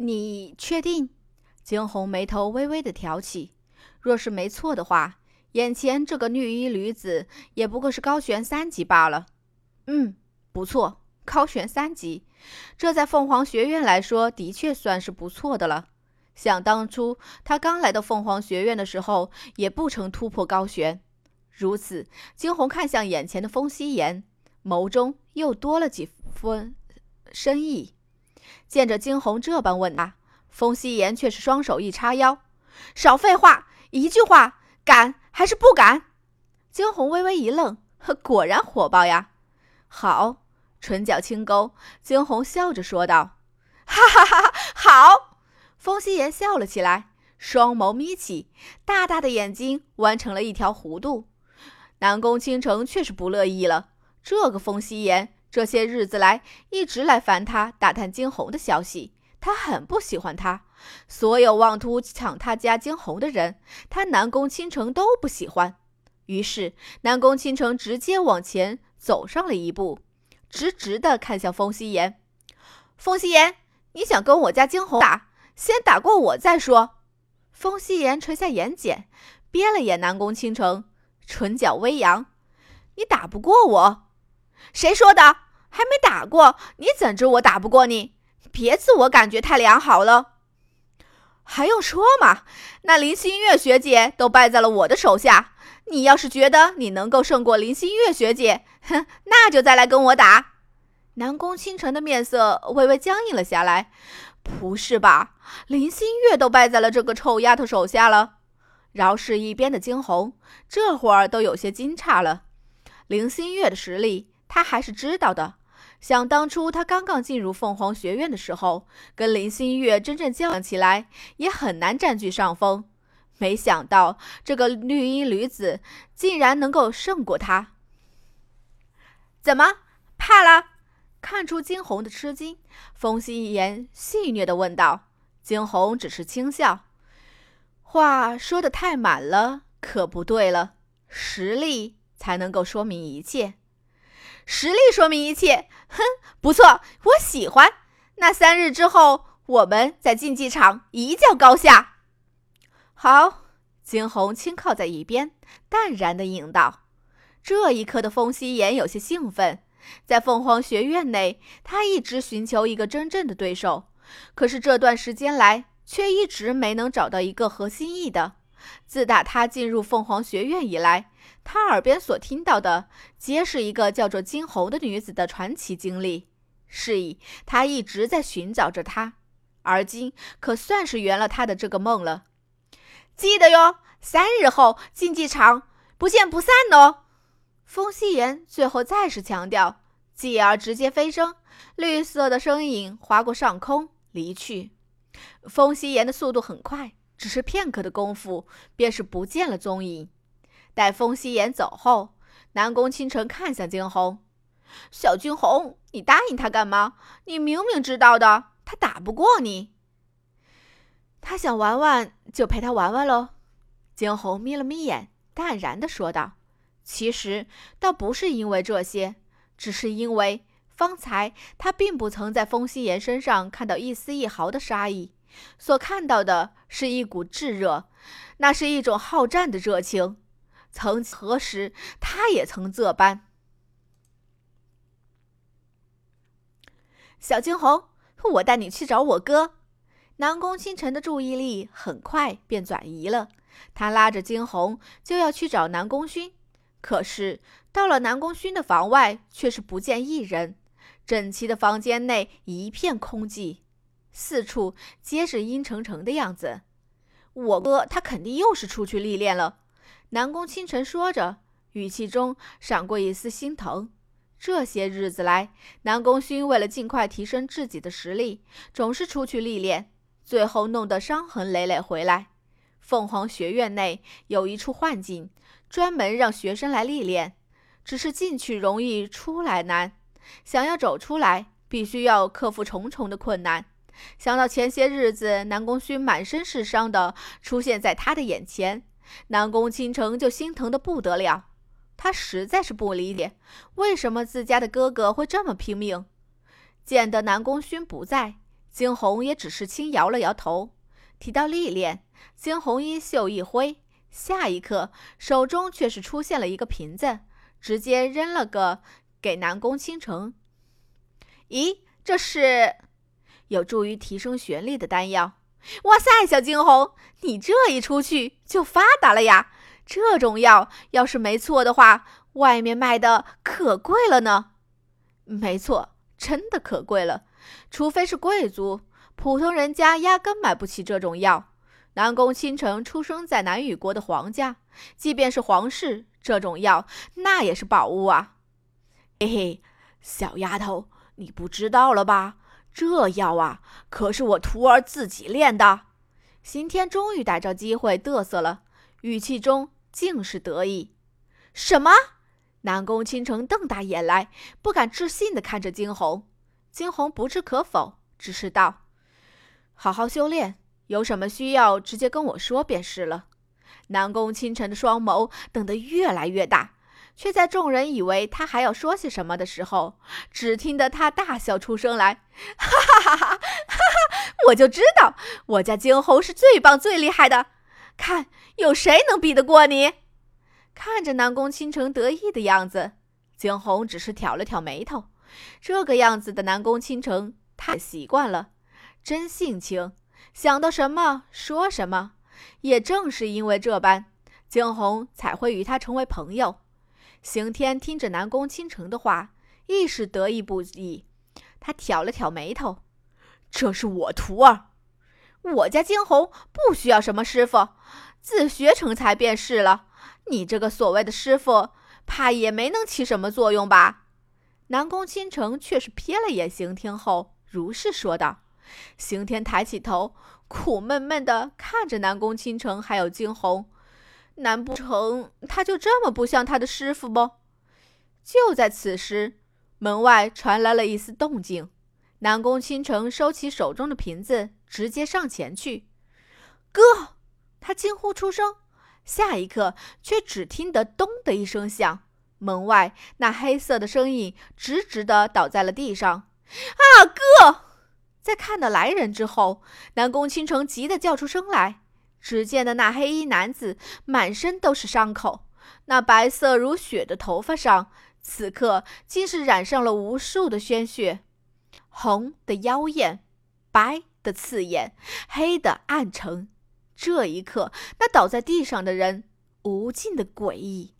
你确定？惊鸿眉头微微的挑起。若是没错的话，眼前这个绿衣女子也不过是高悬三级罢了。嗯，不错，高悬三级，这在凤凰学院来说的确算是不错的了。想当初他刚来到凤凰学院的时候，也不曾突破高悬。如此，惊鸿看向眼前的风夕颜，眸中又多了几分深意。见着惊鸿这般问他，风夕颜却是双手一叉腰：“少废话，一句话，敢还是不敢？”惊鸿微微一愣，果然火爆呀！好，唇角轻勾，惊鸿笑着说道：“哈哈哈哈，好！”风夕颜笑了起来，双眸眯起，大大的眼睛弯成了一条弧度。南宫倾城却是不乐意了，这个风夕颜。这些日子来，一直来烦他，打探惊鸿的消息。他很不喜欢他，所有妄图抢他家惊鸿的人，他南宫倾城都不喜欢。于是，南宫倾城直接往前走上了一步，直直的看向风夕颜。风夕颜，你想跟我家惊鸿打？先打过我再说。风夕颜垂下眼睑，瞥了眼南宫倾城，唇角微扬：“你打不过我。”谁说的？还没打过，你怎知我打不过你？别自我感觉太良好了。还用说吗？那林心月学姐都败在了我的手下。你要是觉得你能够胜过林心月学姐，哼，那就再来跟我打。南宫倾城的面色微微僵硬了下来。不是吧？林心月都败在了这个臭丫头手下了？饶是一边的惊鸿，这会儿都有些惊诧了。林心月的实力。他还是知道的。想当初他刚刚进入凤凰学院的时候，跟林心月真正较量起来，也很难占据上风。没想到这个绿衣女子竟然能够胜过他。怎么怕了？看出惊鸿的吃惊，风夕颜戏谑的问道。惊鸿只是轻笑：“话说的太满了，可不对了。实力才能够说明一切。”实力说明一切，哼，不错，我喜欢。那三日之后，我们在竞技场一较高下。好，惊鸿轻靠在一边，淡然的应道。这一刻的风夕颜有些兴奋，在凤凰学院内，他一直寻求一个真正的对手，可是这段时间来，却一直没能找到一个合心意的。自打他进入凤凰学院以来，他耳边所听到的，皆是一个叫做金红的女子的传奇经历。是以，他一直在寻找着她，而今可算是圆了他的这个梦了。记得哟，三日后竞技场不见不散哦。风夕颜最后再次强调，继而直接飞升，绿色的身影划过上空离去。风夕颜的速度很快。只是片刻的功夫，便是不见了踪影。待风夕颜走后，南宫倾城看向惊鸿：“小惊鸿，你答应他干嘛？你明明知道的，他打不过你。他想玩玩，就陪他玩玩喽。”惊鸿眯了眯眼，淡然的说道：“其实倒不是因为这些，只是因为方才他并不曾在风夕颜身上看到一丝一毫的杀意。”所看到的是一股炙热，那是一种好战的热情。曾何时，他也曾这般。小惊鸿，我带你去找我哥。南宫倾城的注意力很快便转移了，他拉着惊鸿就要去找南宫勋。可是到了南宫勋的房外，却是不见一人，整齐的房间内一片空寂。四处皆是阴沉沉的样子，我哥他肯定又是出去历练了。南宫清晨说着，语气中闪过一丝心疼。这些日子来，南宫勋为了尽快提升自己的实力，总是出去历练，最后弄得伤痕累累回来。凤凰学院内有一处幻境，专门让学生来历练，只是进去容易，出来难。想要走出来，必须要克服重重的困难。想到前些日子南宫勋满身是伤的出现在他的眼前，南宫倾城就心疼的不得了。他实在是不理解，为什么自家的哥哥会这么拼命。见得南宫勋不在，惊鸿也只是轻摇了摇头。提到历练，惊鸿衣袖一挥，下一刻手中却是出现了一个瓶子，直接扔了个给南宫倾城。咦，这是有助于提升玄力的丹药。哇塞，小惊鸿，你这一出去就发达了呀！这种药要是没错的话，外面卖的可贵了呢。没错，真的可贵了。除非是贵族，普通人家压根买不起这种药。南宫倾城出生在南羽国的皇家，即便是皇室，这种药那也是宝物啊。嘿嘿，小丫头，你不知道了吧？这药啊，可是我徒儿自己炼的。刑天终于逮着机会嘚瑟了，语气中尽是得意。什么？南宫倾城瞪大眼来，不敢置信地看着惊鸿。惊鸿不置可否，只是道：“好好修炼，有什么需要直接跟我说便是了。”南宫倾城的双眸瞪得越来越大。却在众人以为他还要说些什么的时候，只听得他大笑出声来：“哈哈哈哈哈哈！我就知道我家惊鸿是最棒、最厉害的，看有谁能比得过你？”看着南宫倾城得意的样子，惊鸿只是挑了挑眉头。这个样子的南宫倾城太习惯了，真性情，想到什么说什么。也正是因为这般，惊鸿才会与他成为朋友。刑天听着南宫倾城的话，亦是得意不已。他挑了挑眉头：“这是我徒儿，我家惊鸿不需要什么师傅，自学成才便是了。你这个所谓的师傅，怕也没能起什么作用吧？”南宫倾城却是瞥了眼刑天后，如是说道。刑天抬起头，苦闷闷地看着南宫倾城还有惊鸿。难不成他就这么不像他的师傅不？就在此时，门外传来了一丝动静。南宫倾城收起手中的瓶子，直接上前去。哥，他惊呼出声，下一刻却只听得“咚”的一声响，门外那黑色的身影直直的倒在了地上。啊，哥！在看到来人之后，南宫倾城急得叫出声来。只见的那黑衣男子满身都是伤口，那白色如雪的头发上，此刻竟是染上了无数的鲜血，红的妖艳，白的刺眼，黑的暗沉。这一刻，那倒在地上的人，无尽的诡异。